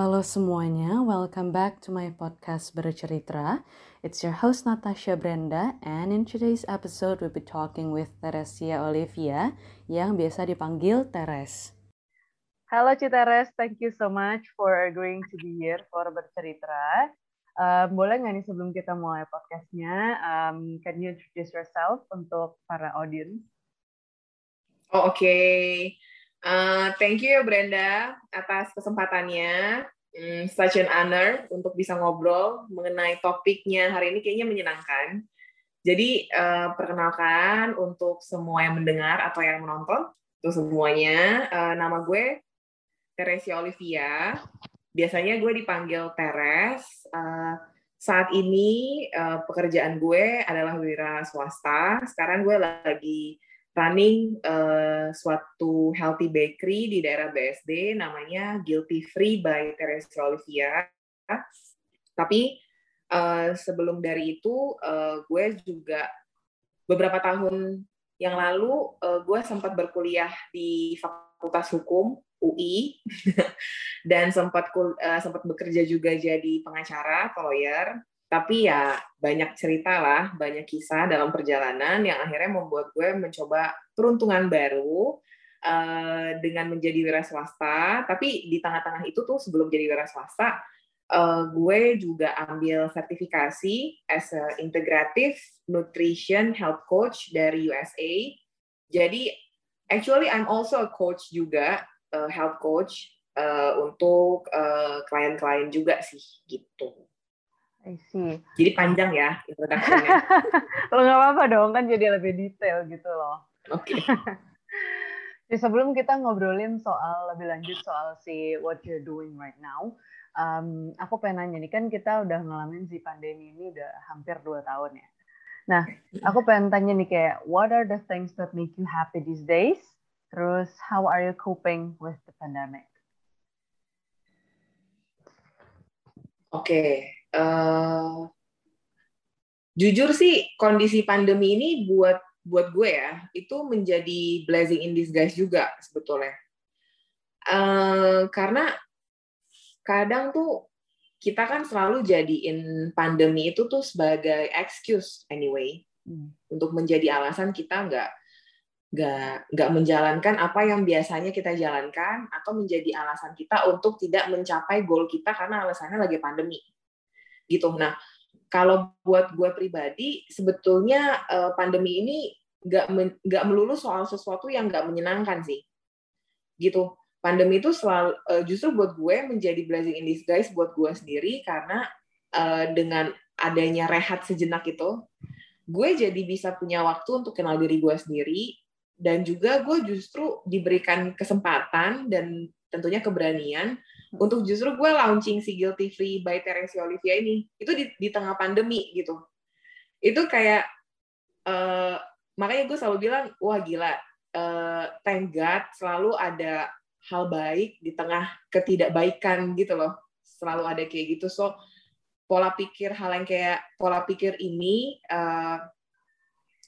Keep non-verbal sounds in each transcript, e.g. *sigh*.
Halo semuanya, welcome back to my podcast Bercerita. It's your host Natasha Brenda, and in today's episode we'll be talking with Teresia Olivia yang biasa dipanggil Teres. Halo Citeres, thank you so much for agreeing to be here for Bercerita. Um, boleh nggak nih sebelum kita mulai podcastnya, um, can you introduce yourself untuk para audience? Oh, Oke, okay. Uh, thank you ya Brenda atas kesempatannya. Mm, such an honor untuk bisa ngobrol mengenai topiknya hari ini kayaknya menyenangkan. Jadi uh, perkenalkan untuk semua yang mendengar atau yang menonton, untuk semuanya, uh, nama gue Teresia Olivia. Biasanya gue dipanggil Teres. Uh, saat ini uh, pekerjaan gue adalah wira swasta. Sekarang gue lagi running uh, suatu healthy bakery di daerah BSD namanya Guilty Free by Teresia Olivia. Tapi uh, sebelum dari itu uh, gue juga beberapa tahun yang lalu uh, gue sempat berkuliah di Fakultas Hukum UI *laughs* dan sempat uh, sempat bekerja juga jadi pengacara lawyer tapi ya banyak cerita lah banyak kisah dalam perjalanan yang akhirnya membuat gue mencoba peruntungan baru uh, dengan menjadi wira swasta tapi di tengah-tengah itu tuh sebelum jadi wira swasta uh, gue juga ambil sertifikasi as a integrative nutrition health coach dari USA jadi actually I'm also a coach juga uh, health coach uh, untuk uh, klien-klien juga sih gitu. I see. Jadi panjang ya introduction-nya. *laughs* Lo nggak apa-apa dong kan jadi lebih detail gitu loh. Oke. Okay. *laughs* Jadi sebelum kita ngobrolin soal lebih lanjut soal si what you're doing right now, um, aku pengen nanya nih kan kita udah ngalamin si pandemi ini udah hampir dua tahun ya. Nah, aku pengen tanya nih kayak what are the things that make you happy these days? Terus, how are you coping with the pandemic? Oke, okay. Uh, jujur sih kondisi pandemi ini buat buat gue ya itu menjadi blessing in disguise juga sebetulnya. Uh, karena kadang tuh kita kan selalu jadiin pandemi itu tuh sebagai excuse anyway hmm. untuk menjadi alasan kita nggak nggak nggak menjalankan apa yang biasanya kita jalankan atau menjadi alasan kita untuk tidak mencapai goal kita karena alasannya lagi pandemi gitu nah kalau buat gue pribadi sebetulnya uh, pandemi ini nggak nggak melulu soal sesuatu yang nggak menyenangkan sih gitu pandemi itu selalu uh, justru buat gue menjadi blessing in disguise buat gue sendiri karena uh, dengan adanya rehat sejenak itu gue jadi bisa punya waktu untuk kenal diri gue sendiri dan juga gue justru diberikan kesempatan dan tentunya keberanian. Untuk justru gue launching si Guilty Free by Teresia Olivia ini itu di, di tengah pandemi gitu. Itu kayak uh, makanya gue selalu bilang wah gila uh, thank God selalu ada hal baik di tengah ketidakbaikan gitu loh. Selalu ada kayak gitu. So pola pikir hal yang kayak pola pikir ini uh,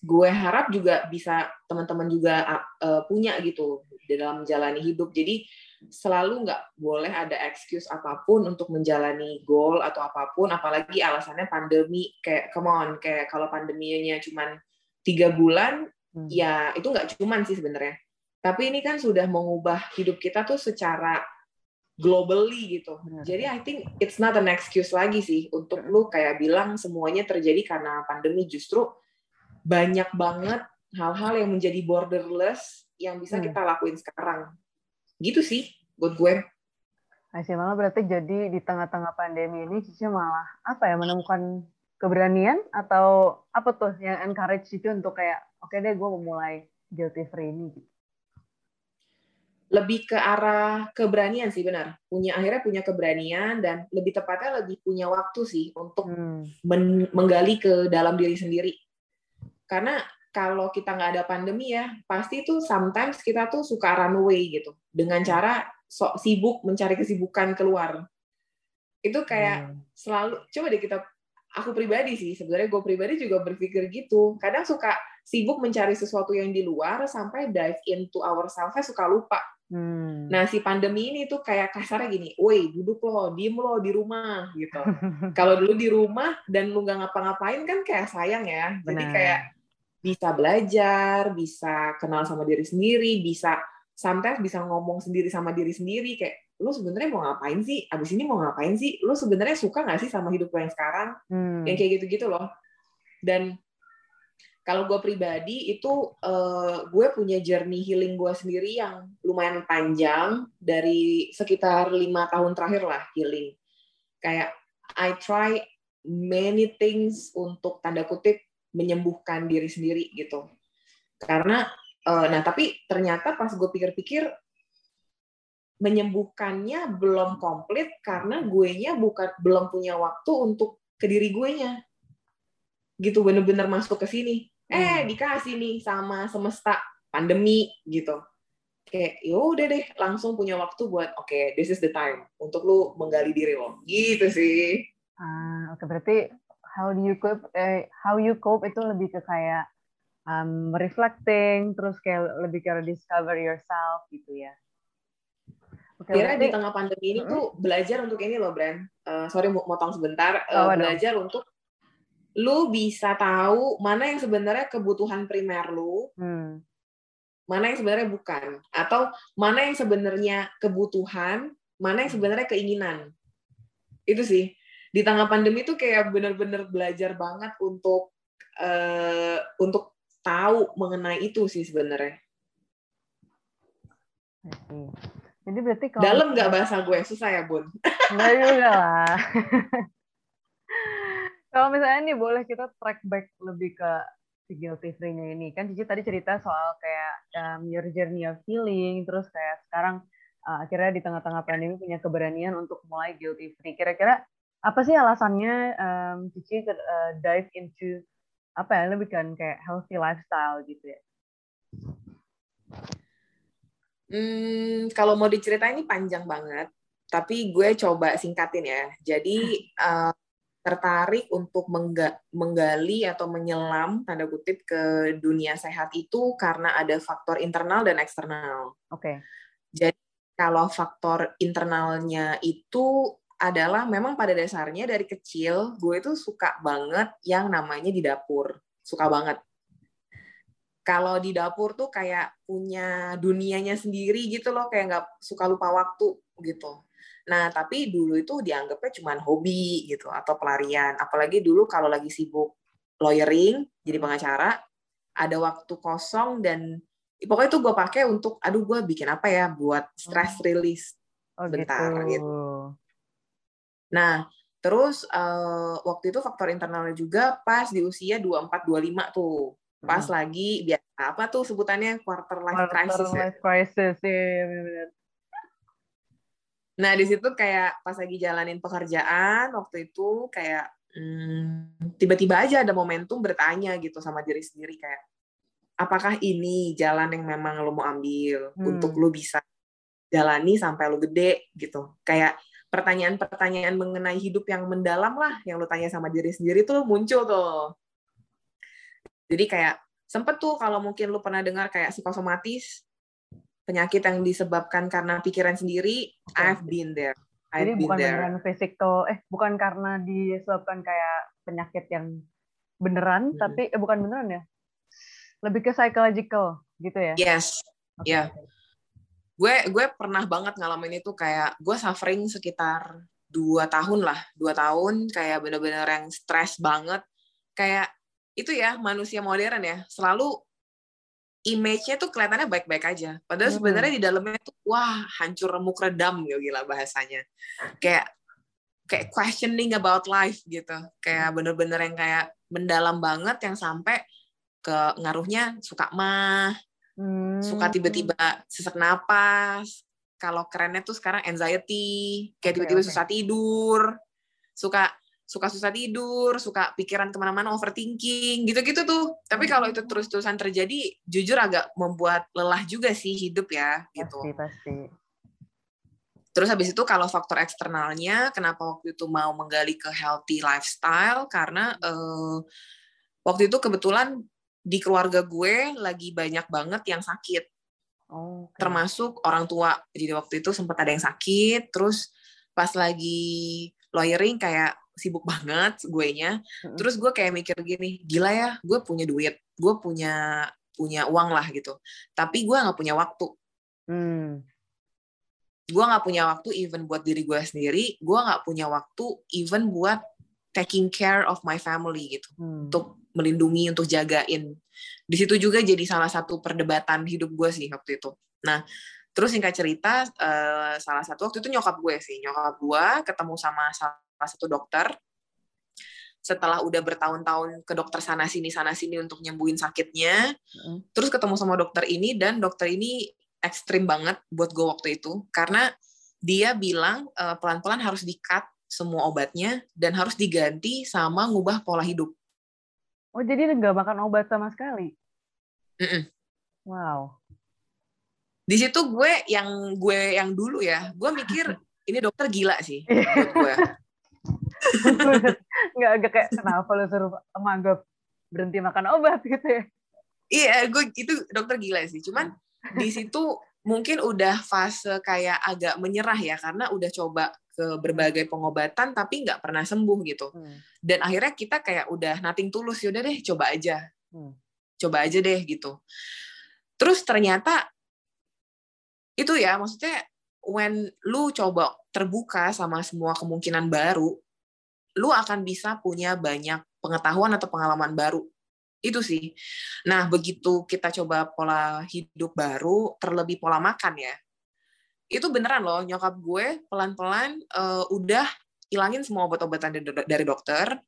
gue harap juga bisa teman-teman juga uh, punya gitu di dalam menjalani hidup. Jadi selalu nggak boleh ada excuse apa pun untuk menjalani goal atau apa pun, apalagi alasannya pandemi. Kayak come on, kayak kalau pandeminya cuma tiga bulan, hmm. ya itu nggak cuman sih sebenarnya. Tapi ini kan sudah mengubah hidup kita tuh secara globally gitu. Jadi I think it's not an excuse lagi sih untuk lu kayak bilang semuanya terjadi karena pandemi justru banyak banget hal-hal yang menjadi borderless yang bisa hmm. kita lakuin sekarang. Gitu sih buat gue. Masih malah berarti jadi di tengah-tengah pandemi ini Cici malah apa ya menemukan keberanian atau apa tuh yang encourage itu untuk kayak oke okay deh gue mau mulai guilty free ini gitu. Lebih ke arah keberanian sih benar. Punya akhirnya punya keberanian dan lebih tepatnya lebih punya waktu sih untuk hmm. menggali ke dalam diri sendiri karena kalau kita nggak ada pandemi ya, pasti tuh sometimes kita tuh suka runway gitu. Dengan cara sok sibuk mencari kesibukan keluar. Itu kayak hmm. selalu, coba deh kita, aku pribadi sih, sebenarnya gue pribadi juga berpikir gitu. Kadang suka sibuk mencari sesuatu yang di luar, sampai dive into ourselves suka lupa Hmm. Nah si pandemi ini tuh kayak kasarnya gini, woi duduk lo, diem lo di rumah gitu. *laughs* Kalau dulu di rumah dan lu nggak ngapa-ngapain kan kayak sayang ya. Benar. Jadi kayak bisa belajar, bisa kenal sama diri sendiri, bisa sometimes bisa ngomong sendiri sama diri sendiri kayak lu sebenarnya mau ngapain sih? Abis ini mau ngapain sih? Lu sebenarnya suka nggak sih sama hidup lo yang sekarang? Hmm. Yang kayak gitu-gitu loh. Dan kalau gue pribadi itu uh, gue punya journey healing gue sendiri yang lumayan panjang dari sekitar lima tahun terakhir lah healing. Kayak I try many things untuk tanda kutip menyembuhkan diri sendiri gitu. Karena uh, nah tapi ternyata pas gue pikir-pikir menyembuhkannya belum komplit karena gue nya bukan belum punya waktu untuk ke diri gue nya gitu bener-bener masuk ke sini eh hmm. dikasih nih sama semesta pandemi gitu kayak ya udah deh langsung punya waktu buat oke okay, this is the time untuk lu menggali diri lo gitu sih ah oke okay. berarti how do you cope eh, how you cope itu lebih ke kayak um, reflecting terus kayak lebih ke discover yourself gitu ya Okay, Kira berarti, di tengah pandemi ini uh tuh belajar untuk ini loh, Brand. Uh, sorry, mau motong sebentar. Uh, oh, belajar untuk lu bisa tahu mana yang sebenarnya kebutuhan primer lu, hmm. mana yang sebenarnya bukan, atau mana yang sebenarnya kebutuhan, mana yang sebenarnya keinginan. Itu sih di tengah pandemi itu kayak bener-bener belajar banget untuk uh, untuk tahu mengenai itu sih sebenarnya. Jadi berarti kalau dalam nggak bahasa gue susah ya bun? *laughs* Enggak juga lah. Kalau misalnya nih boleh kita track back lebih ke si guilty free-nya ini. Kan Cici tadi cerita soal kayak um, your journey of healing, terus kayak sekarang uh, akhirnya di tengah-tengah pandemi punya keberanian untuk mulai guilty free. Kira-kira apa sih alasannya um, Cici uh, dive into apa ya lebih kan kayak healthy lifestyle gitu ya? Hmm, kalau mau diceritain ini panjang banget, tapi gue coba singkatin ya. Jadi uh, *laughs* tertarik untuk menggali atau menyelam tanda kutip ke dunia sehat itu karena ada faktor internal dan eksternal. Oke. Okay. Jadi kalau faktor internalnya itu adalah memang pada dasarnya dari kecil gue itu suka banget yang namanya di dapur, suka banget. Kalau di dapur tuh kayak punya dunianya sendiri gitu loh, kayak nggak suka lupa waktu gitu. Nah, tapi dulu itu dianggapnya cuma hobi gitu atau pelarian. Apalagi dulu kalau lagi sibuk lawyering, jadi pengacara, ada waktu kosong dan pokoknya itu gue pakai untuk, aduh gue bikin apa ya buat stress hmm. release oh, bentar gitu. gitu. Nah, terus uh, waktu itu faktor internalnya juga pas di usia 24 25 tuh. Pas hmm. lagi biasa apa tuh sebutannya quarter life quarter crisis. Quarter ya? life crisis, ya benar Nah, di situ kayak pas lagi jalanin pekerjaan waktu itu kayak hmm, tiba-tiba hmm, aja ada momentum bertanya gitu sama diri sendiri kayak apakah ini jalan yang memang lo mau ambil hmm. untuk lo bisa jalani sampai lo gede gitu. Kayak pertanyaan-pertanyaan mengenai hidup yang mendalam lah yang lo tanya sama diri sendiri tuh muncul tuh. Jadi kayak sempet tuh kalau mungkin lo pernah dengar kayak psikosomatis penyakit yang disebabkan karena pikiran sendiri, okay. I've been there. I've Jadi been bukan there. beneran fisikal, eh bukan karena disebabkan kayak penyakit yang beneran, hmm. tapi eh bukan beneran ya, lebih ke psychological gitu ya? Yes, ya. Okay. Yeah. Gue gue pernah banget ngalamin itu kayak gue suffering sekitar dua tahun lah, dua tahun kayak bener-bener yang stres banget, kayak itu ya manusia modern ya selalu image-nya tuh kelihatannya baik-baik aja. Padahal hmm. sebenarnya di dalamnya tuh wah hancur remuk redam gitu gila bahasanya. Kayak kayak questioning about life gitu. Kayak bener-bener yang kayak mendalam banget yang sampai ke ngaruhnya suka mah, hmm. suka tiba-tiba sesak napas. Kalau kerennya tuh sekarang anxiety, kayak tiba-tiba okay, okay. susah tidur, suka suka susah tidur, suka pikiran ke mana-mana, overthinking, gitu-gitu tuh. Tapi kalau itu terus-terusan terjadi, jujur agak membuat lelah juga sih hidup ya, gitu. Pasti, pasti. Terus habis itu kalau faktor eksternalnya, kenapa waktu itu mau menggali ke healthy lifestyle? Karena uh, waktu itu kebetulan di keluarga gue lagi banyak banget yang sakit. Oh, oke. termasuk orang tua. Jadi waktu itu sempat ada yang sakit, terus pas lagi lawyering kayak sibuk banget gue nya. Terus gue kayak mikir gini, gila ya, gue punya duit, gue punya punya uang lah gitu. Tapi gue nggak punya waktu. Hmm. Gue nggak punya waktu even buat diri gue sendiri. Gue nggak punya waktu even buat taking care of my family gitu. Hmm. Untuk melindungi, untuk jagain. Di situ juga jadi salah satu perdebatan hidup gue sih waktu itu. Nah, terus singkat cerita, eh, salah satu waktu itu nyokap gue sih. Nyokap gue ketemu sama salah satu dokter. Setelah udah bertahun-tahun ke dokter sana sini sana sini untuk nyembuhin sakitnya, Mm. terus ketemu sama dokter ini dan dokter ini ekstrim banget buat gue waktu itu karena dia bilang eh, pelan-pelan harus di-cut semua obatnya dan harus diganti sama ngubah pola hidup. Oh, jadi nggak makan obat sama sekali? Mm-mm. Wow. Di situ gue yang gue yang dulu ya, gue mikir *laughs* ini dokter gila sih buat gue. *laughs* nggak agak kayak kenapa lu suruh emak gue berhenti makan obat *laughs* gitu ya? Iya, gue itu dokter gila sih. Cuman di situ mungkin udah fase kayak agak menyerah ya karena udah coba ke berbagai pengobatan tapi nggak pernah sembuh gitu. Hmm. Dan akhirnya kita kayak udah nating tulus yaudah deh coba aja. Hmm. Coba aja deh gitu. Terus ternyata itu ya maksudnya when lu coba terbuka sama semua kemungkinan baru, lu akan bisa punya banyak pengetahuan atau pengalaman baru. Itu sih. Nah, begitu kita coba pola hidup baru, terlebih pola makan ya. Itu beneran loh, nyokap gue pelan-pelan eh, udah hilangin semua obat-obatan dari, dari dokter,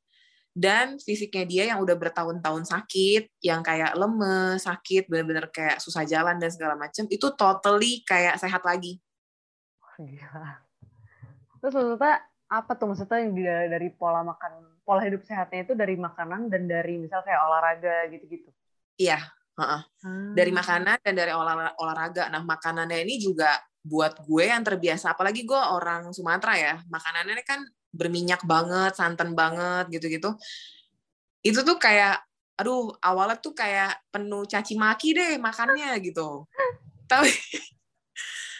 dan fisiknya dia yang udah bertahun-tahun sakit, yang kayak lemes, sakit, bener-bener kayak susah jalan dan segala macam, itu totally kayak sehat lagi. Gila. Terus maksudnya apa tuh maksudnya yang dari pola makan pola hidup sehatnya itu dari makanan dan dari misal kayak olahraga gitu-gitu. Iya, heeh. dari Hmm. makanan dan dari olah- olahraga. Nah, makanannya ini juga buat gue yang terbiasa, apalagi gue orang Sumatera ya, makanannya kan berminyak banget, santan banget, gitu-gitu. Itu tuh kayak, aduh, awalnya tuh kayak penuh caci maki deh makannya gitu. *laughs* Tapi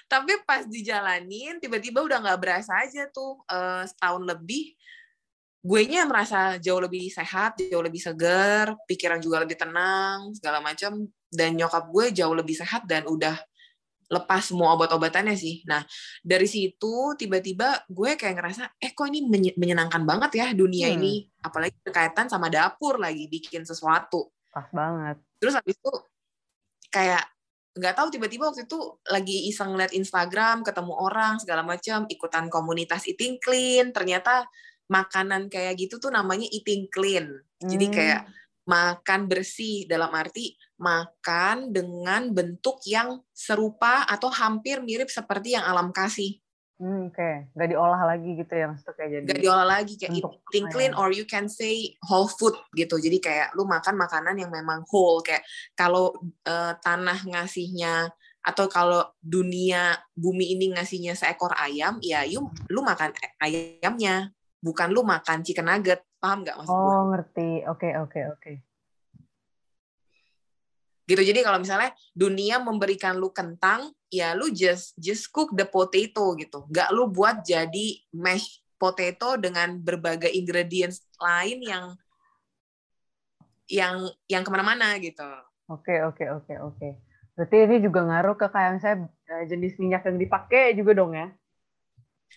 tapi pas dijalanin, tiba-tiba udah nggak berasa aja tuh eh, setahun lebih, gue nya merasa jauh lebih sehat, jauh lebih segar, pikiran juga lebih tenang, segala macam. Dan nyokap gue jauh lebih sehat dan udah lepas semua obat-obatannya sih. Nah, dari situ tiba-tiba gue kayak ngerasa, eh kok ini menye- menyenangkan banget ya dunia Hmm. ini. Apalagi berkaitan sama dapur lagi, bikin sesuatu. Pas banget. Terus habis itu kayak nggak tahu tiba-tiba waktu itu lagi iseng liat Instagram, ketemu orang segala macam, ikutan komunitas eating clean. Ternyata makanan kayak gitu tuh namanya eating clean. Jadi Hmm. Makan bersih dalam arti makan dengan bentuk yang serupa atau hampir mirip seperti yang alam kasih. Hmm, oke, nggak diolah lagi gitu ya maksudnya kayak jadi. Gak diolah lagi kayak eating apa clean ya? or you can say whole food gitu. Jadi kayak lu makan makanan yang memang whole kayak kalau eh, tanah ngasihnya atau kalau dunia bumi ini ngasihnya seekor ayam, ya you lu makan ayamnya, bukan lu makan chicken nugget. Paham nggak maksud gue? Oh, ngerti. Oke, oke, oke. gitu jadi kalau misalnya dunia memberikan lu kentang ya lu just just cook the potato gitu nggak lu buat jadi mashed potato dengan berbagai ingredients lain yang yang yang ke mana-mana gitu Oke, oke, oke, oke. Berarti ini juga ngaruh ke kayak misalnya eh, jenis minyak yang dipakai juga dong ya?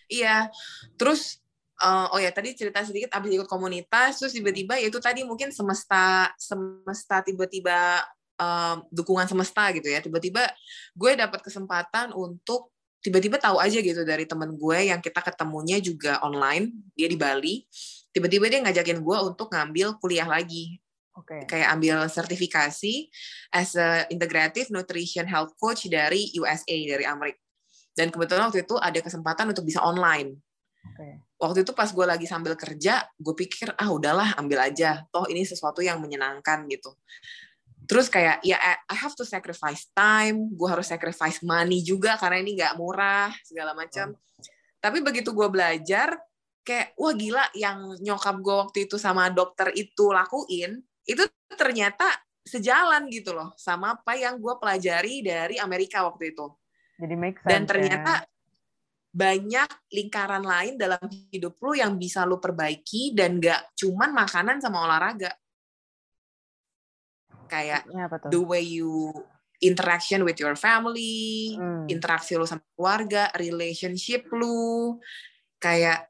iya terus eh, oh ya tadi cerita sedikit abis ikut komunitas terus tiba-tiba ya itu tadi mungkin semesta semesta tiba-tiba eh, dukungan semesta gitu ya. Tiba-tiba gue dapat kesempatan untuk tiba-tiba tahu aja gitu dari temen gue yang kita ketemunya juga online dia di Bali. Tiba-tiba dia ngajakin gue untuk ngambil kuliah lagi. Oke. kayak ambil sertifikasi as a integrative nutrition health coach dari USA dari Amerika dan kebetulan waktu itu ada kesempatan untuk bisa online. Oke. Waktu itu pas gue lagi sambil kerja gue pikir ah udahlah ambil aja toh ini sesuatu yang menyenangkan gitu terus kayak ya I- I have to sacrifice time gue harus sacrifice money juga karena ini nggak murah segala macam tapi begitu gue belajar kayak wah gila yang nyokap gue waktu itu sama dokter itu lakuin itu ternyata sejalan gitu loh sama apa yang gue pelajari dari Amerika waktu itu. Jadi make sense. Dan ternyata ya. Banyak lingkaran lain dalam hidup lu yang bisa lu perbaiki dan gak cuman makanan sama olahraga. Kayak Ya, the way you interaction with your family, Hmm. interaksi lu sama keluarga, relationship lu, kayak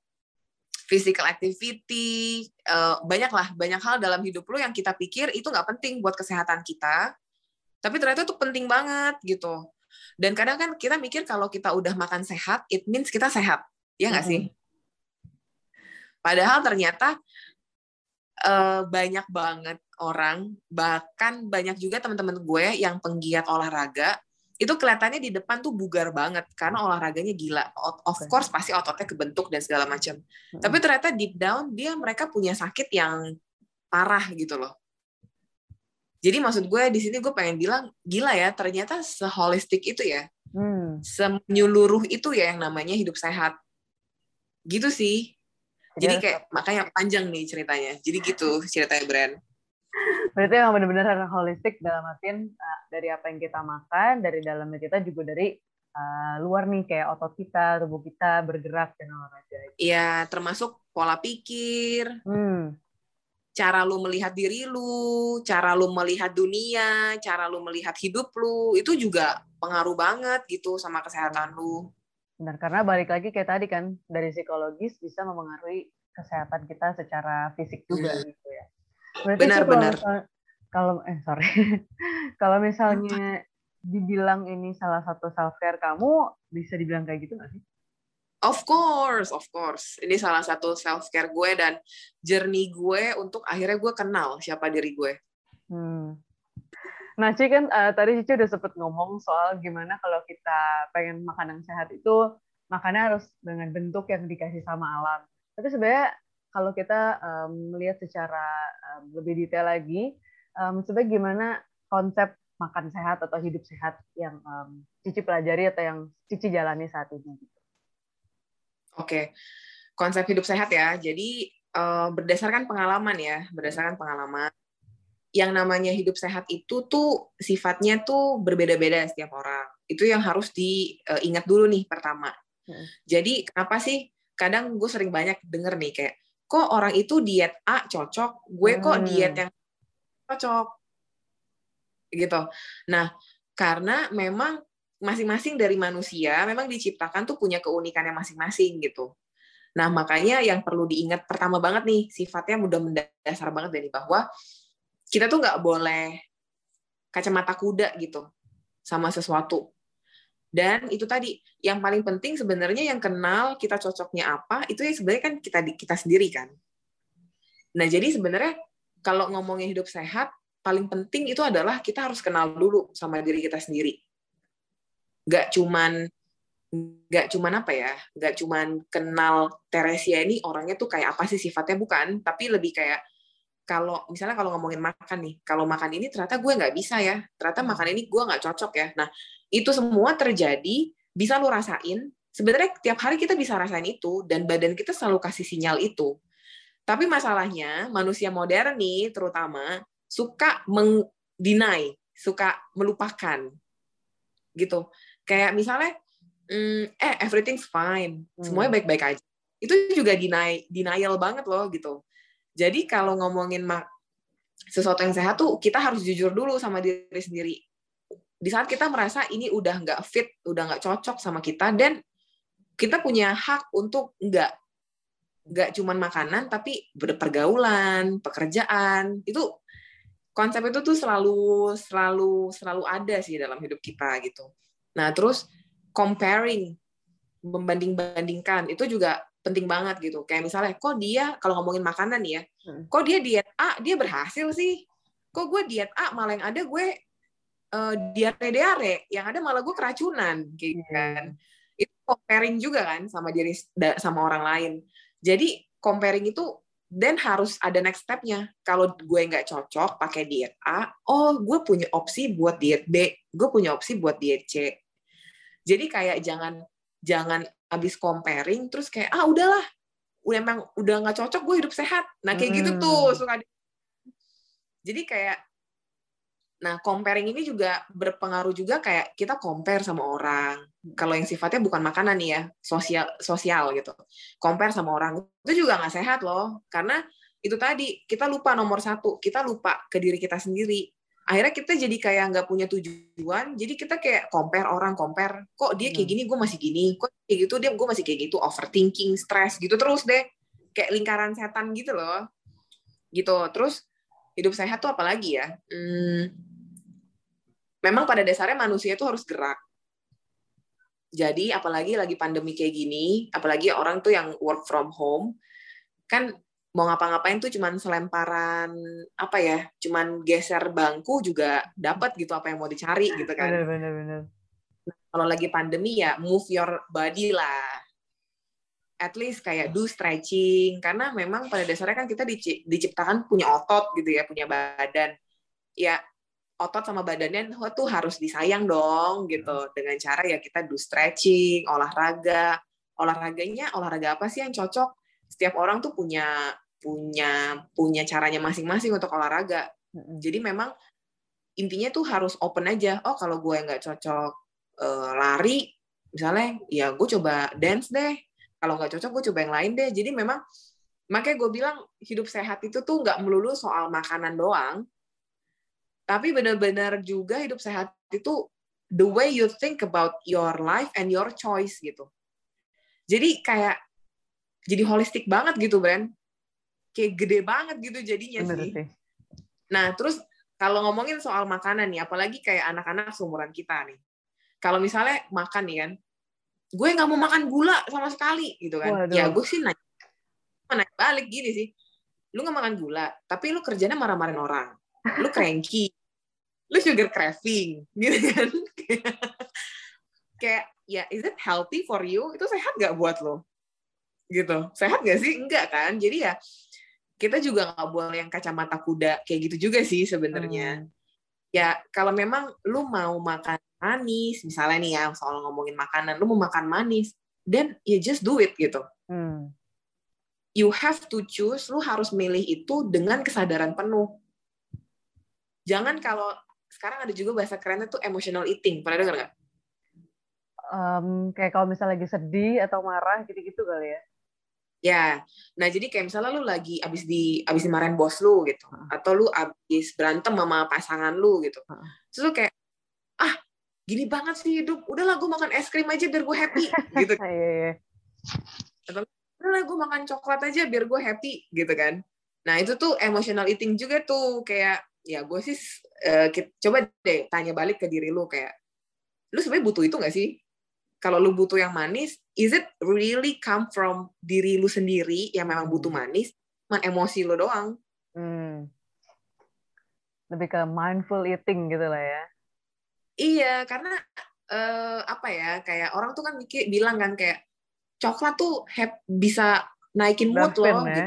physical activity, eh, banyak lah, banyak hal dalam hidup lu yang kita pikir itu nggak penting buat kesehatan kita, tapi ternyata itu penting banget gitu. Dan kadang kan kita mikir kalau kita udah makan sehat, it means kita sehat, ya nggak sih? Padahal ternyata eh, banyak banget orang, bahkan banyak juga teman-teman gue yang penggiat olahraga, itu kelihatannya di depan tuh bugar banget karena olahraganya gila. Of course pasti ototnya kebentuk dan segala macam. Tapi ternyata deep down dia mereka punya sakit yang parah gitu loh. Jadi maksud gue di sini gue pengen bilang gila ya ternyata seholistik itu ya, Hmm. semenyeluruh itu ya yang namanya hidup sehat. Gitu sih. Jadi kayak makanya panjang nih ceritanya. Jadi gitu ceritanya brand. Berarti emang benar-benar holistik dalam artian uh, dari apa yang kita makan, dari dalamnya kita juga dari uh, luar nih kayak otot kita, tubuh kita bergerak dan olahraga. Iya, termasuk pola pikir, Hmm. Cara lu melihat diri lu, cara lu melihat dunia, cara lu melihat hidup lu, itu juga pengaruh banget gitu sama kesehatan lu. Benar, karena balik lagi kayak tadi kan, dari psikologis bisa mempengaruhi kesehatan kita secara fisik juga Hmm. gitu ya. Berarti Benar, kalau benar. misal- Kalau, eh sorry, *laughs* kalau misalnya dibilang ini salah satu self care kamu, bisa dibilang kayak gitu nggak sih? Of course, of course. Ini salah satu self care gue dan journey gue untuk akhirnya gue kenal siapa diri gue. Hmm. Nah, Ci kan eh, tadi Cici udah sempet ngomong soal gimana kalau kita pengen makan yang sehat itu makannya harus dengan bentuk yang dikasih sama alam. Tapi sebenarnya kalau kita em, melihat secara em, lebih detail lagi, em, sebenarnya gimana konsep makan sehat atau hidup sehat yang em, Cici pelajari atau yang Cici jalani saat ini? Oke, konsep hidup sehat ya. Jadi eh, berdasarkan pengalaman ya, berdasarkan pengalaman. Yang namanya hidup sehat itu tuh sifatnya tuh berbeda-beda setiap orang. Itu yang harus diingat dulu nih pertama. Hmm. Jadi kenapa sih kadang gue sering banyak denger nih kayak kok orang itu diet A cocok, gue kok Hmm. diet yang cocok gitu. Nah, karena memang masing-masing dari manusia memang diciptakan tuh punya keunikannya masing-masing gitu. Nah, makanya yang perlu diingat pertama banget nih, sifatnya mudah mendasar banget dari bahwa kita tuh nggak boleh kacamata kuda gitu sama sesuatu. Dan itu tadi yang paling penting sebenarnya yang kenal kita cocoknya apa itu ya sebenarnya kan kita kita sendiri kan. Nah, jadi sebenarnya kalau ngomongin hidup sehat paling penting itu adalah kita harus kenal dulu sama diri kita sendiri. Gak cuman nggak cuman apa ya, nggak cuman kenal Teresia ini orangnya tuh kayak apa sih sifatnya bukan, tapi lebih kayak kalau misalnya kalau ngomongin makan nih, kalau makan ini ternyata gue nggak bisa ya, ternyata makan ini gue nggak cocok ya. Nah itu semua terjadi bisa lo rasain. Sebenarnya tiap hari kita bisa rasain itu dan badan kita selalu kasih sinyal itu. Tapi masalahnya manusia modern nih terutama suka mengdeny, suka melupakan gitu. Kayak misalnya, mm, eh everything's fine, semuanya baik-baik aja. Itu juga deny, denial banget loh gitu. Jadi kalau ngomongin mak sesuatu yang sehat tuh kita harus jujur dulu sama diri sendiri. Di saat kita merasa ini udah nggak fit, udah nggak cocok sama kita, dan kita punya hak untuk nggak nggak cuman makanan tapi pergaulan, pekerjaan itu konsep itu tuh selalu selalu selalu ada sih dalam hidup kita gitu. Nah terus comparing, membanding-bandingkan itu juga penting banget gitu. Kayak misalnya, kok dia kalau ngomongin makanan ya, kok dia diet A dia berhasil sih, kok gue diet A malah yang ada gue uh, diare-diare, yang ada malah gue keracunan, gitu kan. Itu comparing juga kan sama diri sama orang lain. Jadi comparing itu dan harus ada next step-nya. Kalau gue nggak cocok pakai diet A, oh gue punya opsi buat diet B, gue punya opsi buat diet C. Jadi kayak jangan jangan abis comparing terus kayak ah udahlah, udah emang udah nggak cocok gue hidup sehat. Nah kayak gitu tuh suka. Jadi kayak Nah, comparing ini juga berpengaruh juga kayak kita compare sama orang. Kalau yang sifatnya bukan makanan nih ya, sosial sosial gitu. Compare sama orang itu juga nggak sehat loh, karena itu tadi kita lupa nomor satu, kita lupa ke diri kita sendiri. Akhirnya kita jadi kayak nggak punya tujuan, jadi kita kayak compare orang, compare. Kok dia kayak hmm. gini, gue masih gini. Kok kayak gitu, dia gue masih kayak gitu. Overthinking, stress gitu terus deh. Kayak lingkaran setan gitu loh. Gitu. Terus hidup sehat tuh apalagi ya? Hmm, memang pada dasarnya manusia itu harus gerak. Jadi apalagi lagi pandemi kayak gini, apalagi orang tuh yang work from home, kan mau ngapa-ngapain tuh cuman selemparan apa ya, cuman geser bangku juga dapat gitu apa yang mau dicari gitu kan. Bener, bener, bener. Kalau lagi pandemi ya move your body lah. At least kayak do stretching karena memang pada dasarnya kan kita diciptakan punya otot gitu ya punya badan. Ya otot sama badannya tuh harus disayang dong gitu. Dengan cara ya kita do stretching olahraga. Olahraganya olahraga apa sih yang cocok? Setiap orang tuh punya punya punya caranya masing-masing untuk olahraga. Jadi memang intinya tuh harus open aja. Oh kalau gue nggak cocok uh, lari misalnya ya gue coba dance deh. Kalau nggak cocok gue coba yang lain deh. Jadi memang makanya gue bilang hidup sehat itu tuh nggak melulu soal makanan doang. Tapi benar-benar juga hidup sehat itu the way you think about your life and your choice gitu. Jadi kayak jadi holistik banget gitu Bren kayak gede banget gitu jadinya sih. sih. Nah terus kalau ngomongin soal makanan nih apalagi kayak anak-anak seumuran kita nih. Kalau misalnya makan nih kan gue nggak mau makan gula sama sekali gitu kan. Waduh. ya gue sih nanya nanya balik gini sih. Lu nggak makan gula tapi lu kerjanya marah-marahin orang. Lu *laughs* cranky lu sugar craving gitu kan. *laughs* Kayak ya is it healthy for you? Itu sehat nggak buat lo? Gitu. Sehat nggak sih? Enggak kan? Jadi ya kita juga nggak boleh yang kacamata kuda kayak gitu juga sih sebenarnya. Hmm. ya kalau memang lu mau makan manis misalnya nih ya soal ngomongin makanan lu mau makan manis then you just do it gitu. Hmm. you have to choose lu harus milih itu dengan kesadaran penuh. Jangan kalau sekarang ada juga bahasa kerennya tuh emotional eating pernah dengar nggak? Um, kayak kalau misalnya lagi sedih atau marah gitu-gitu kali ya Ya, nah jadi kayak misalnya lu lagi abis di abis dimarahin bos lu gitu, atau lu abis berantem sama pasangan lu gitu, terus lu kayak ah gini banget sih hidup. Udahlah gue makan es krim aja biar gue happy. *laughs* Gitu. Iya, iya. atau udahlah gue makan coklat aja biar gue happy. Gitu kan. Nah itu tuh emotional eating juga tuh. Kayak ya gue sih uh, coba deh tanya balik ke diri lu kayak lu sebenarnya butuh itu gak sih kalau lu butuh yang manis is it really come from diri lu sendiri yang memang butuh manis cuma emosi lu doang hmm. lebih ke mindful eating gitu lah ya Iya, karena uh, apa ya, kayak orang tuh kan mikir bilang kan kayak coklat tuh have, bisa naikin mood loh. Ya. Gitu.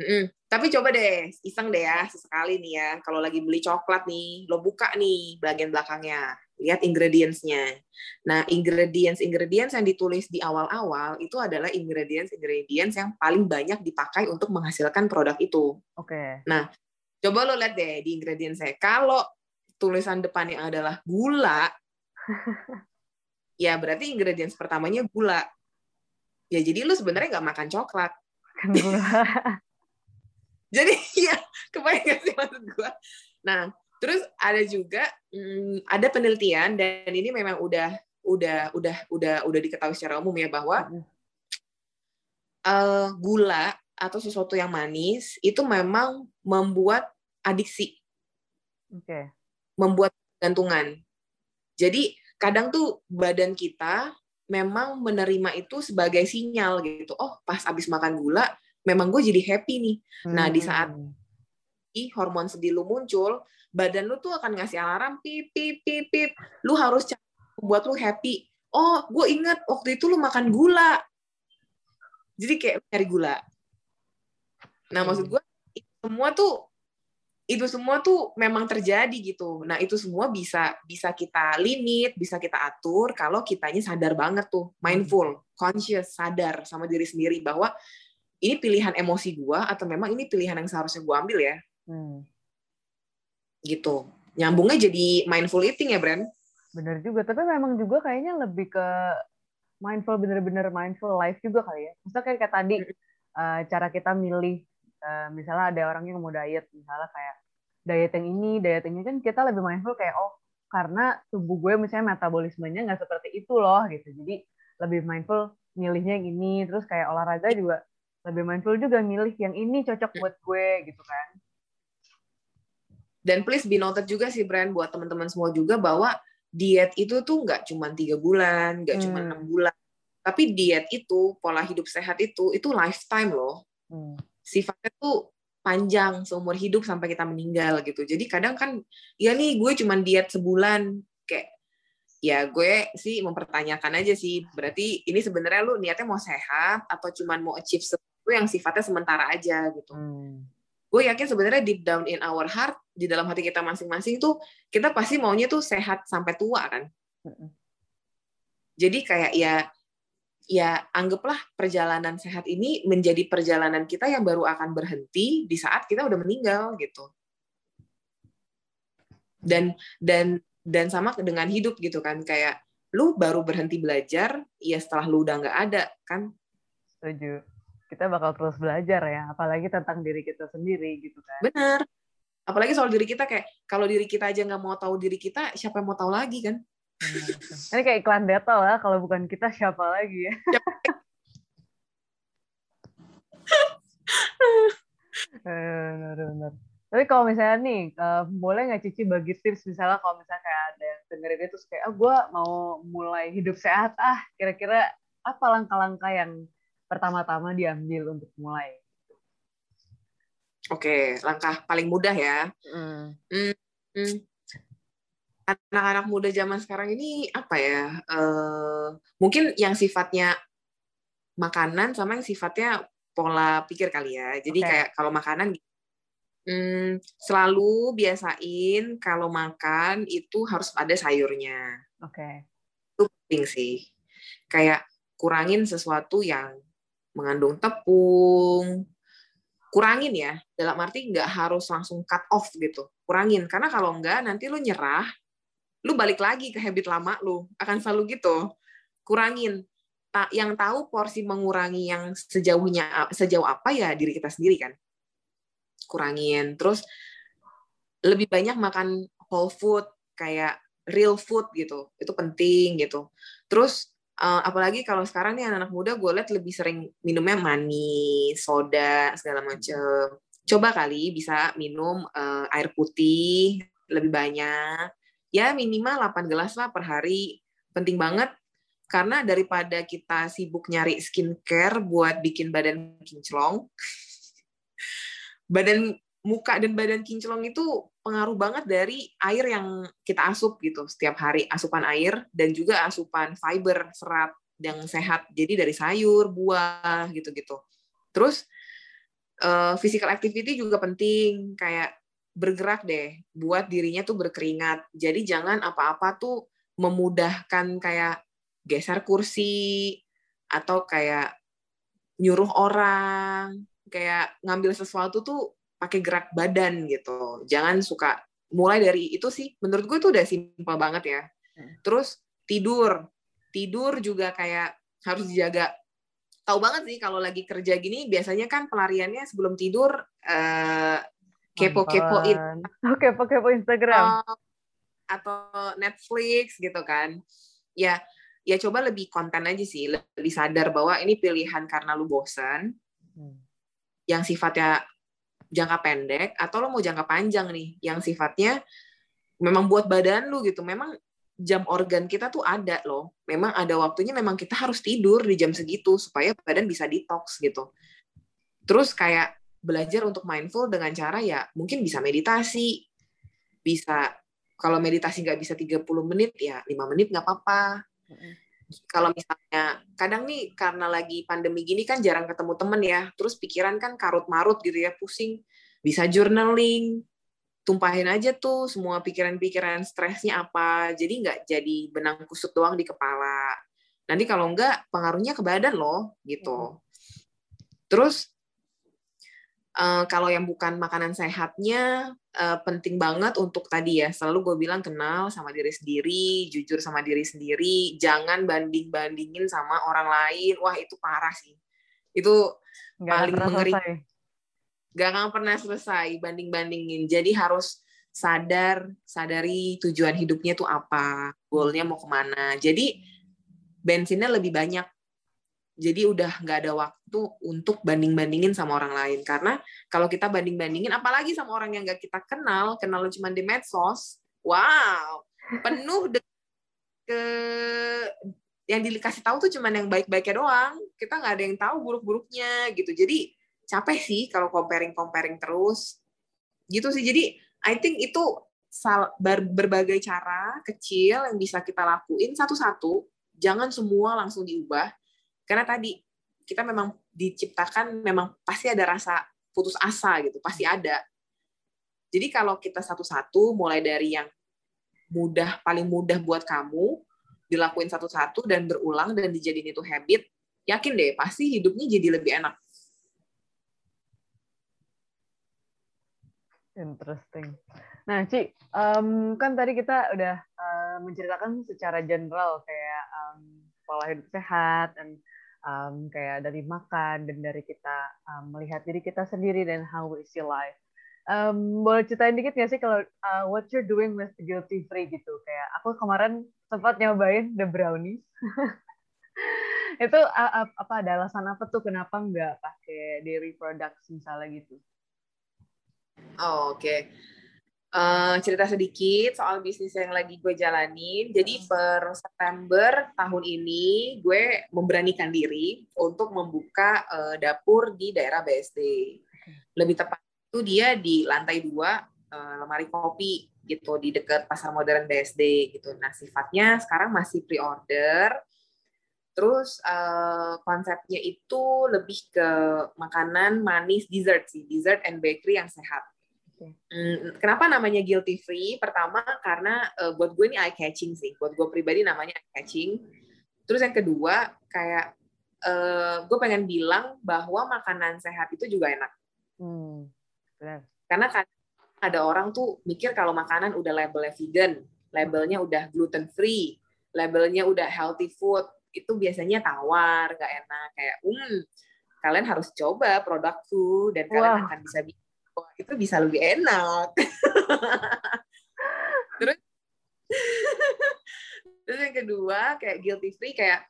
Mm -mm. Tapi coba deh, iseng deh ya, sesekali nih ya, kalau lagi beli coklat nih, lo buka nih bagian belakangnya, lihat ingredients-nya. Nah, ingredients-ingredients yang ditulis di awal-awal itu adalah ingredients-ingredients yang paling banyak dipakai untuk menghasilkan produk itu. Oke. Okay. Nah, coba lo lihat deh di ingredients-nya. Kalau tulisan depannya adalah gula, *laughs* ya berarti ingredients pertamanya gula. Ya jadi lu sebenarnya nggak makan coklat. *laughs* jadi ya kebayang gak sih maksud gue? Nah terus ada juga hmm, ada penelitian dan ini memang udah udah udah udah udah diketahui secara umum ya bahwa uh, gula atau sesuatu yang manis itu memang membuat adiksi. Oke. Okay membuat gantungan. Jadi kadang tuh badan kita memang menerima itu sebagai sinyal gitu. Oh, pas abis makan gula, memang gue jadi happy nih. Hmm. Nah, di saat hmm. hormon sedih lu muncul, badan lu tuh akan ngasih alarm pip pip pip pip. Lu harus buat lu happy. Oh, gue ingat waktu itu lu makan gula. Jadi kayak cari gula. Nah, maksud gue semua tuh itu semua tuh memang terjadi gitu. Nah, itu semua bisa bisa kita limit, bisa kita atur kalau kitanya sadar banget tuh, mindful, conscious, sadar sama diri sendiri bahwa ini pilihan emosi gua atau memang ini pilihan yang seharusnya gua ambil ya. Hmm. Gitu. nyambungnya jadi mindful eating ya Brand bener juga tapi memang juga kayaknya lebih ke mindful bener-bener mindful life juga kali ya. Misalnya kayak, kayak tadi uh, cara kita milih uh, misalnya ada orang yang mau diet misalnya kayak diet yang ini diet ini kan kita lebih mindful kayak oh karena tubuh gue misalnya metabolismenya nggak seperti itu loh gitu. Jadi lebih mindful milihnya yang ini terus kayak olahraga juga lebih mindful juga milih yang ini cocok buat gue gitu kan dan please be noted juga sih brand buat teman-teman semua juga bahwa diet itu tuh nggak cuma tiga bulan nggak hmm. cuma enam bulan tapi diet itu pola hidup sehat itu itu lifetime loh hmm. sifatnya tuh panjang seumur hidup sampai kita meninggal gitu. Jadi kadang kan ya nih gue cuman diet sebulan kayak ya gue sih mempertanyakan aja sih berarti ini sebenarnya lu niatnya mau sehat atau cuman mau achieve sesuatu yang sifatnya sementara aja gitu. Hmm. Gue yakin sebenarnya deep down in our heart di dalam hati kita masing-masing tuh kita pasti maunya tuh sehat sampai tua kan. Jadi kayak ya ya anggaplah perjalanan sehat ini menjadi perjalanan kita yang baru akan berhenti di saat kita udah meninggal gitu. Dan dan dan sama dengan hidup gitu kan kayak lu baru berhenti belajar ya setelah lu udah nggak ada kan. Setuju. Kita bakal terus belajar ya, apalagi tentang diri kita sendiri gitu kan. Benar. Apalagi soal diri kita kayak kalau diri kita aja nggak mau tahu diri kita, siapa yang mau tahu lagi kan? Ini kayak iklan Dettol ya, kalau bukan kita siapa lagi ya? *laughs* Benar-benar. Tapi kalau misalnya nih, uh, boleh nggak Cici bagi tips misalnya kalau misalnya kayak ada yang dengerin itu kayak, ah gue mau mulai hidup sehat, ah kira-kira apa langkah-langkah yang pertama-tama diambil untuk mulai? Oke, langkah paling mudah ya. Mm. Mm, anak-anak muda zaman sekarang ini apa ya? Uh, mungkin yang sifatnya makanan sama yang sifatnya pola pikir kali ya. Jadi okay. kayak kalau makanan hmm, selalu biasain kalau makan itu harus ada sayurnya. Oke. Okay. Itu penting sih. Kayak kurangin sesuatu yang mengandung tepung. Kurangin ya, dalam arti nggak harus langsung cut off gitu. Kurangin, karena kalau nggak nanti lu nyerah, lu balik lagi ke habit lama lu. Akan selalu gitu. Kurangin. Yang tahu porsi mengurangi yang sejauhnya sejauh apa ya diri kita sendiri kan. Kurangin. Terus lebih banyak makan whole food kayak real food gitu. Itu penting gitu. Terus uh, apalagi kalau sekarang nih anak-anak muda gue liat lebih sering minumnya manis soda segala macem coba kali bisa minum uh, air putih lebih banyak ya minimal 8 gelas lah per hari. Penting banget karena daripada kita sibuk nyari skincare buat bikin badan kinclong, *laughs* badan muka dan badan kinclong itu pengaruh banget dari air yang kita asup gitu setiap hari, asupan air dan juga asupan fiber, serat yang sehat. Jadi dari sayur, buah gitu-gitu. Terus uh, physical activity juga penting kayak bergerak deh buat dirinya tuh berkeringat. Jadi jangan apa-apa tuh memudahkan kayak geser kursi atau kayak nyuruh orang, kayak ngambil sesuatu tuh pakai gerak badan gitu. Jangan suka mulai dari itu sih. Menurut gue itu udah simpel banget ya. Hmm. Terus tidur. Tidur juga kayak harus dijaga. Tahu banget sih kalau lagi kerja gini biasanya kan pelariannya sebelum tidur eh, kepo-kepoin oh, kepo-kepo Instagram atau Netflix gitu kan ya ya coba lebih konten aja sih lebih sadar bahwa ini pilihan karena lu bosan hmm. yang sifatnya jangka pendek atau lo mau jangka panjang nih yang sifatnya memang buat badan lu gitu. Memang jam organ kita tuh ada loh. Memang ada waktunya memang kita harus tidur di jam segitu supaya badan bisa detox gitu. Terus kayak belajar untuk mindful dengan cara ya mungkin bisa meditasi, bisa kalau meditasi nggak bisa 30 menit ya 5 menit nggak apa-apa. Kalau misalnya kadang nih karena lagi pandemi gini kan jarang ketemu temen ya, terus pikiran kan karut-marut gitu ya, pusing. Bisa journaling, tumpahin aja tuh semua pikiran-pikiran stresnya apa. Jadi nggak jadi benang kusut doang di kepala. Nanti kalau nggak pengaruhnya ke badan loh gitu. Terus Uh, kalau yang bukan makanan sehatnya uh, penting banget untuk tadi ya selalu gue bilang kenal sama diri sendiri jujur sama diri sendiri jangan banding bandingin sama orang lain. Wah itu parah sih. Itu Gak paling mengerikan gak akan pernah selesai banding bandingin jadi harus sadar sadari tujuan hidupnya tuh apa goalnya mau ke mana. Jadi bensinnya lebih banyak jadi udah nggak ada waktu untuk banding-bandingin sama orang lain. Karena kalau kita banding-bandingin apalagi sama orang yang nggak kita kenal kenal cuma di medsos wow penuh de ke yang dikasih tahu tuh cuma yang baik-baiknya doang. Kita nggak ada yang tahu buruk-buruknya gitu. Jadi capek sih kalau comparing comparing terus. Gitu sih. Jadi I think itu berbagai cara kecil yang bisa kita lakuin satu-satu. Jangan semua langsung diubah karena tadi kita memang diciptakan memang pasti ada rasa putus asa gitu, pasti ada. Jadi kalau kita satu-satu mulai dari yang mudah paling mudah buat kamu dilakuin satu-satu dan berulang dan dijadiin itu habit, yakin deh pasti hidupnya jadi lebih enak. Interesting. Nah, Ci, um, kan tadi kita udah uh, menceritakan secara general kayak um, pola hidup sehat dan um, kayak dari makan dan dari kita um, melihat diri kita sendiri dan how we see life. Um, boleh ceritain dikit nggak sih kalau uh, what you're doing with guilty free gitu kayak aku kemarin sempat nyobain the brownies *laughs* itu uh, apa ada alasan apa tuh kenapa nggak pakai dairy products misalnya gitu? Oh, Oke, okay uh, cerita sedikit soal bisnis yang lagi gue jalanin. Jadi hmm. per September tahun ini gue memberanikan diri untuk membuka uh, dapur di daerah BSD. Lebih tepat itu dia di lantai dua uh, lemari kopi gitu di dekat pasar modern BSD gitu. Nah sifatnya sekarang masih pre-order. Terus uh, konsepnya itu lebih ke makanan manis dessert sih, dessert and bakery yang sehat Hmm, kenapa namanya guilty free? Pertama karena uh, buat gue ini eye catching sih. Buat gue pribadi namanya eye catching. Terus yang kedua kayak uh, gue pengen bilang bahwa makanan sehat itu juga enak. Hmm, Karena kan ada orang tuh mikir kalau makanan udah labelnya vegan, labelnya udah gluten free, labelnya udah healthy food, itu biasanya tawar, gak enak. Kayak, hmm, kalian harus coba produkku dan kalian wow. akan bisa oh, itu bisa lebih enak. *laughs* terus terus yang kedua kayak guilty free kayak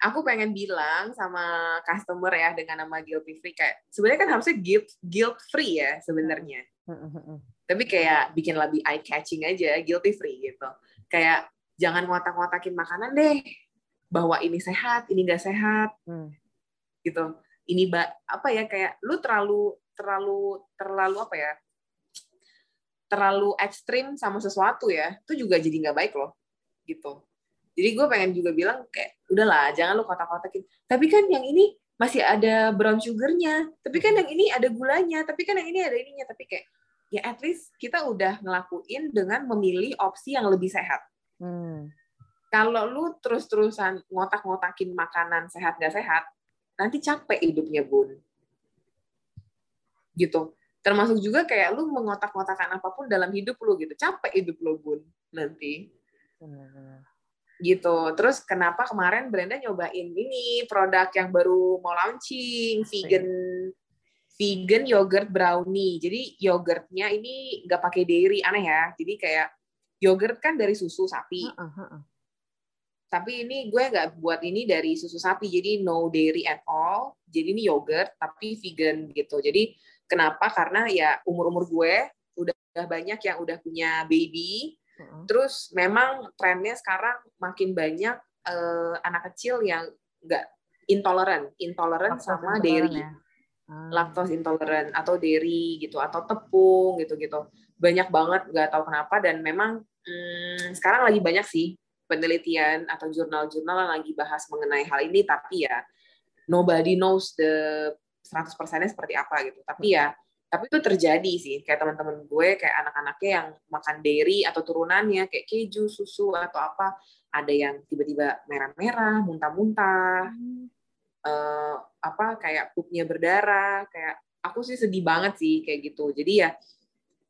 aku pengen bilang sama customer ya dengan nama guilty free kayak sebenarnya kan harusnya guilt guilt free ya sebenarnya. Tapi kayak bikin lebih eye catching aja guilty free gitu. Kayak jangan ngotak-ngotakin makanan deh bahwa ini sehat, ini enggak sehat. Hmm. Gitu. Ini apa ya kayak lu terlalu terlalu terlalu apa ya terlalu ekstrim sama sesuatu ya itu juga jadi nggak baik loh gitu. Jadi gue pengen juga bilang kayak udahlah jangan lu kotak-kotakin. Tapi kan yang ini masih ada brown sugarnya tapi kan yang ini ada gulanya tapi kan yang ini ada ininya tapi kayak ya at least kita udah ngelakuin dengan memilih opsi yang lebih sehat. Hmm. kalau lu terus-terusan ngotak-ngotakin makanan sehat gak sehat nanti capek hidupnya bun gitu. Termasuk juga kayak lu mengotak-ngotakan apa pun dalam hidup lu gitu. Capek hidup lu bun nanti. Gitu. Terus kenapa kemarin Brenda nyobain ini produk yang baru mau launching vegan vegan yogurt brownie. Jadi yogurtnya ini nggak pakai dairy aneh ya. Jadi kayak yogurt kan dari susu sapi. Uh, uh, uh. tapi ini gue nggak buat ini dari susu sapi. Jadi no dairy at all. Jadi ini yogurt tapi vegan gitu. Jadi Kenapa? Karena ya umur-umur gue udah banyak yang udah punya baby. Terus memang trennya sekarang makin banyak uh, anak kecil yang nggak intoleran, intoleran sama dairy. Ya? Hmm. Laktos intoleran atau dairy gitu atau tepung gitu-gitu. Banyak banget nggak tahu kenapa dan memang hmm, sekarang lagi banyak sih penelitian atau jurnal-jurnal yang lagi bahas mengenai hal ini tapi ya nobody knows the 100%-nya seperti apa gitu. Tapi ya, tapi itu terjadi sih. Kayak teman-teman gue, kayak anak-anaknya yang makan dairy atau turunannya, kayak keju, susu, atau apa. Ada yang tiba-tiba merah-merah, muntah-muntah. Hmm. Uh, apa kayak pupnya berdarah, kayak aku sih sedih banget sih kayak gitu jadi ya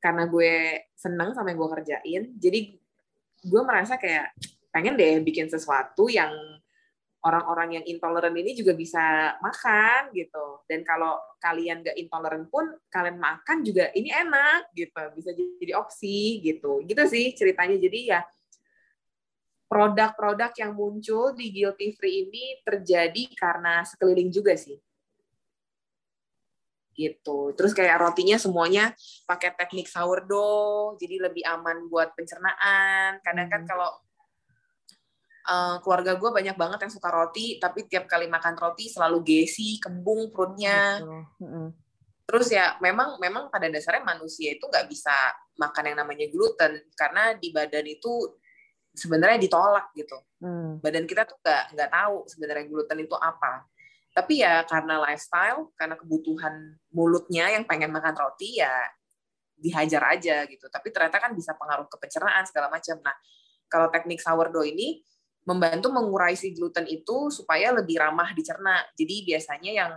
karena gue seneng sama yang gue kerjain jadi gue merasa kayak pengen deh bikin sesuatu yang orang-orang yang intoleran ini juga bisa makan gitu. Dan kalau kalian gak intoleran pun kalian makan juga ini enak gitu, bisa jadi opsi gitu. Gitu sih ceritanya. Jadi ya produk-produk yang muncul di guilty free ini terjadi karena sekeliling juga sih. Gitu. Terus kayak rotinya semuanya pakai teknik sourdough, jadi lebih aman buat pencernaan. Kadang kan hmm. kalau uh, keluarga gue banyak banget yang suka roti tapi tiap kali makan roti selalu gesi kembung perutnya. Mm-hmm. terus ya memang memang pada dasarnya manusia itu nggak bisa makan yang namanya gluten karena di badan itu sebenarnya ditolak gitu. Mm. badan kita tuh nggak nggak tahu sebenarnya gluten itu apa. Tapi ya karena lifestyle karena kebutuhan mulutnya yang pengen makan roti ya dihajar aja gitu. Tapi ternyata kan bisa pengaruh ke pencernaan segala macam. Nah kalau teknik sourdough ini membantu mengurai si gluten itu supaya lebih ramah dicerna. Jadi biasanya yang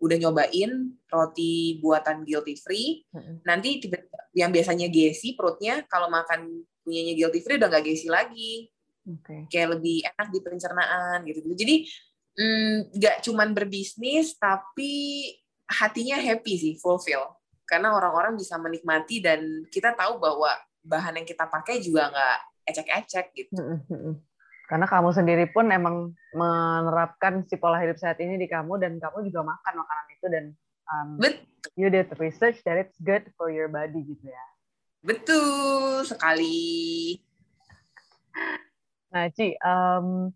udah nyobain roti buatan guilty free, hmm. nanti tiba, yang biasanya gesi perutnya kalau makan punyanya guilty free udah nggak gesi lagi. Okay. Kayak lebih enak di pencernaan gitu. Jadi mm, nggak mm, cuman berbisnis tapi hatinya happy sih, fulfill. Karena orang-orang bisa menikmati dan kita tahu bahwa bahan yang kita pakai juga nggak ecek-ecek gitu. Hmm. Karena kamu sendiri pun emang menerapkan si pola hidup sehat ini di kamu dan kamu juga makan makanan itu dan um, you did research that it's good for your body gitu ya. Betul sekali. Nah, Ci, um,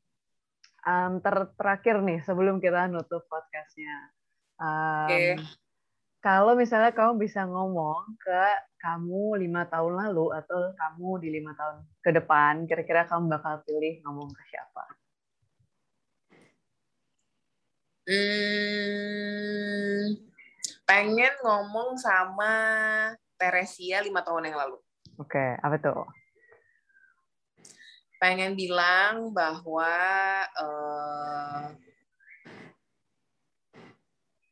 um, ter terakhir nih sebelum kita nutup podcastnya. Um, okay kalau misalnya kamu bisa ngomong ke kamu lima tahun lalu atau kamu di lima tahun ke depan, kira-kira kamu bakal pilih ngomong ke siapa? Hmm, pengen ngomong sama Teresia lima tahun yang lalu. Oke, okay, apa tuh? Pengen bilang bahwa uh,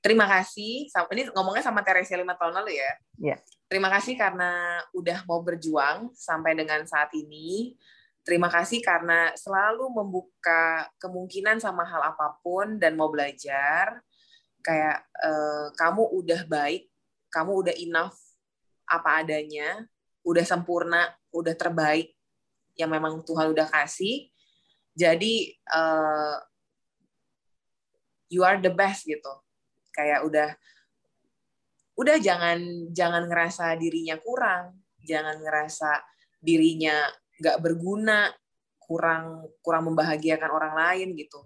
terima kasih. Ini ngomongnya sama Teresia lima tahun lalu ya. Yeah. Terima kasih karena udah mau berjuang sampai dengan saat ini. Terima kasih karena selalu membuka kemungkinan sama hal apa pun dan mau belajar. Kayak eh, kamu udah baik, kamu udah enough apa adanya, udah sempurna, udah terbaik yang memang Tuhan udah kasih. Jadi eh, you are the best gitu kayak udah udah jangan jangan ngerasa dirinya kurang jangan ngerasa dirinya nggak berguna kurang kurang membahagiakan orang lain gitu.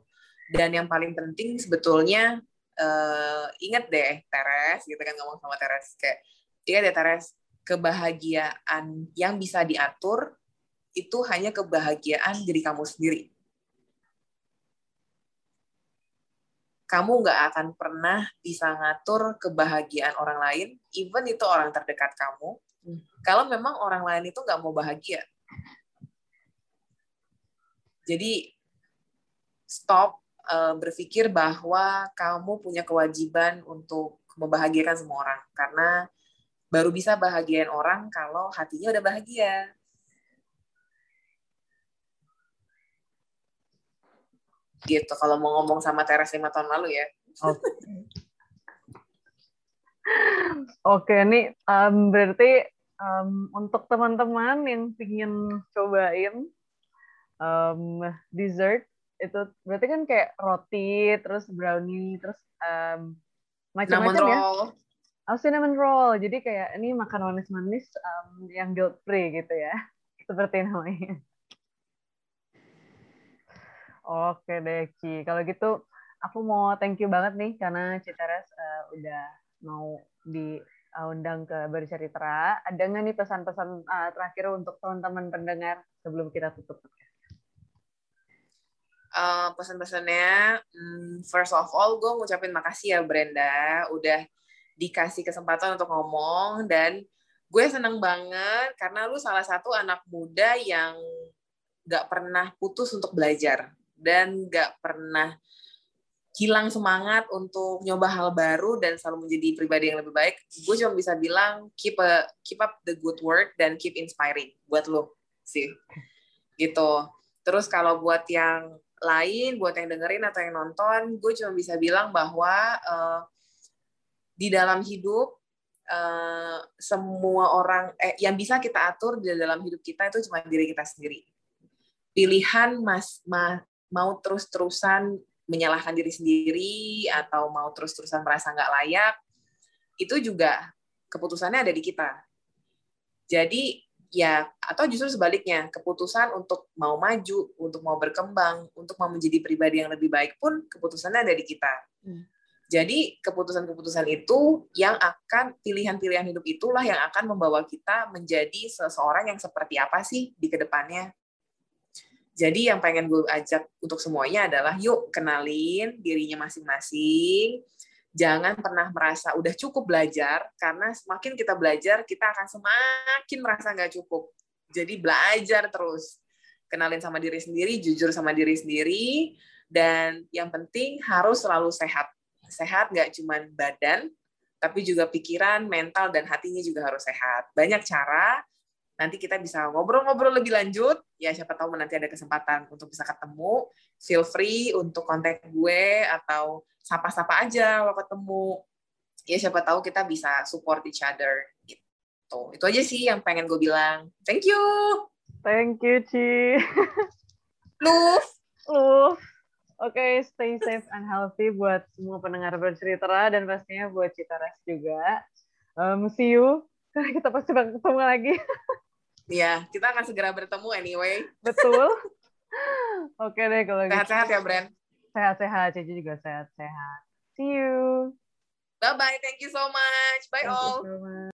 Dan yang paling penting sebetulnya uh, inget deh Teres gitu kan ngomong sama Teres kayak ingat deh Teres kebahagiaan yang bisa diatur itu hanya kebahagiaan diri kamu sendiri kamu nggak akan pernah bisa ngatur kebahagiaan orang lain, even itu orang terdekat kamu. Hmm. Kalau memang orang lain itu nggak mau bahagia. Jadi stop uh, berpikir bahwa kamu punya kewajiban untuk membahagiakan semua orang, karena baru bisa bahagiain orang kalau hatinya udah bahagia. Gitu kalau mau ngomong sama Teres lima tahun lalu ya. Oke, okay, ini um, berarti um, untuk teman-teman yang ingin cobain um, dessert itu berarti kan kayak roti, terus brownie, terus um, macam-macam ya. Oh, cinnamon roll. Jadi kayak ini makan manis-manis um, yang guilt free gitu ya. *laughs* Seperti namanya. Oke deh Ci, kalau gitu aku mau thank you banget nih karena Citeres uh, udah mau diundang ke Bercerita. Ada nggak nih pesan-pesan uh, terakhir untuk teman-teman pendengar sebelum kita tutup? Uh, pesan-pesannya, um, first of all, gue ngucapin makasih ya Brenda, udah dikasih kesempatan untuk ngomong dan gue seneng banget karena lu salah satu anak muda yang gak pernah putus untuk belajar dan nggak pernah hilang semangat untuk nyoba hal baru dan selalu menjadi pribadi yang lebih baik, gue cuma bisa bilang keep a, keep up the good work dan keep inspiring buat lo sih. Gitu. Terus kalau buat yang lain, buat yang dengerin atau yang nonton, gue cuma bisa bilang bahwa uh, di dalam hidup uh, semua orang eh, yang bisa kita atur di dalam hidup kita itu cuma diri kita sendiri. Pilihan mas, ma, mau terus-terusan menyalahkan diri sendiri atau mau terus-terusan merasa nggak layak, itu juga keputusannya ada di kita. Jadi ya atau justru sebaliknya keputusan untuk mau maju, untuk mau berkembang, untuk mau menjadi pribadi yang lebih baik pun keputusannya ada di kita. Hmm. Jadi keputusan-keputusan itu yang akan pilihan-pilihan hidup itulah yang akan membawa kita menjadi seseorang yang seperti apa sih di ke depannya. Jadi yang pengen gue ajak untuk semuanya adalah yuk kenalin dirinya masing-masing. Jangan pernah merasa udah cukup belajar, karena semakin kita belajar, kita akan semakin merasa nggak cukup. Jadi belajar terus. Kenalin sama diri sendiri, jujur sama diri sendiri, dan yang penting harus selalu sehat. Sehat nggak cuma badan, tapi juga pikiran, mental, dan hatinya juga harus sehat. Banyak cara, nanti kita bisa ngobrol-ngobrol lebih lanjut. Ya siapa tahu nanti ada kesempatan untuk bisa ketemu. Feel free untuk kontak gue atau sapa-sapa aja kalau ketemu. Ya siapa tahu kita bisa support each other gitu. Itu aja sih yang pengen gue bilang. Thank you. Thank you, Ci. *laughs* Love. Love. Oke, okay, stay safe and healthy buat semua pendengar bercerita dan pastinya buat Citaras juga. Um, see you. *laughs* Kita pasti bakal ketemu lagi. *laughs* Iya, kita akan segera bertemu anyway. Betul. Oke deh kalau gitu. Sehat-sehat ya, Brand. Sehat-sehat, Cici juga sehat-sehat. See you. Bye-bye. Thank you so much. Bye Thank all.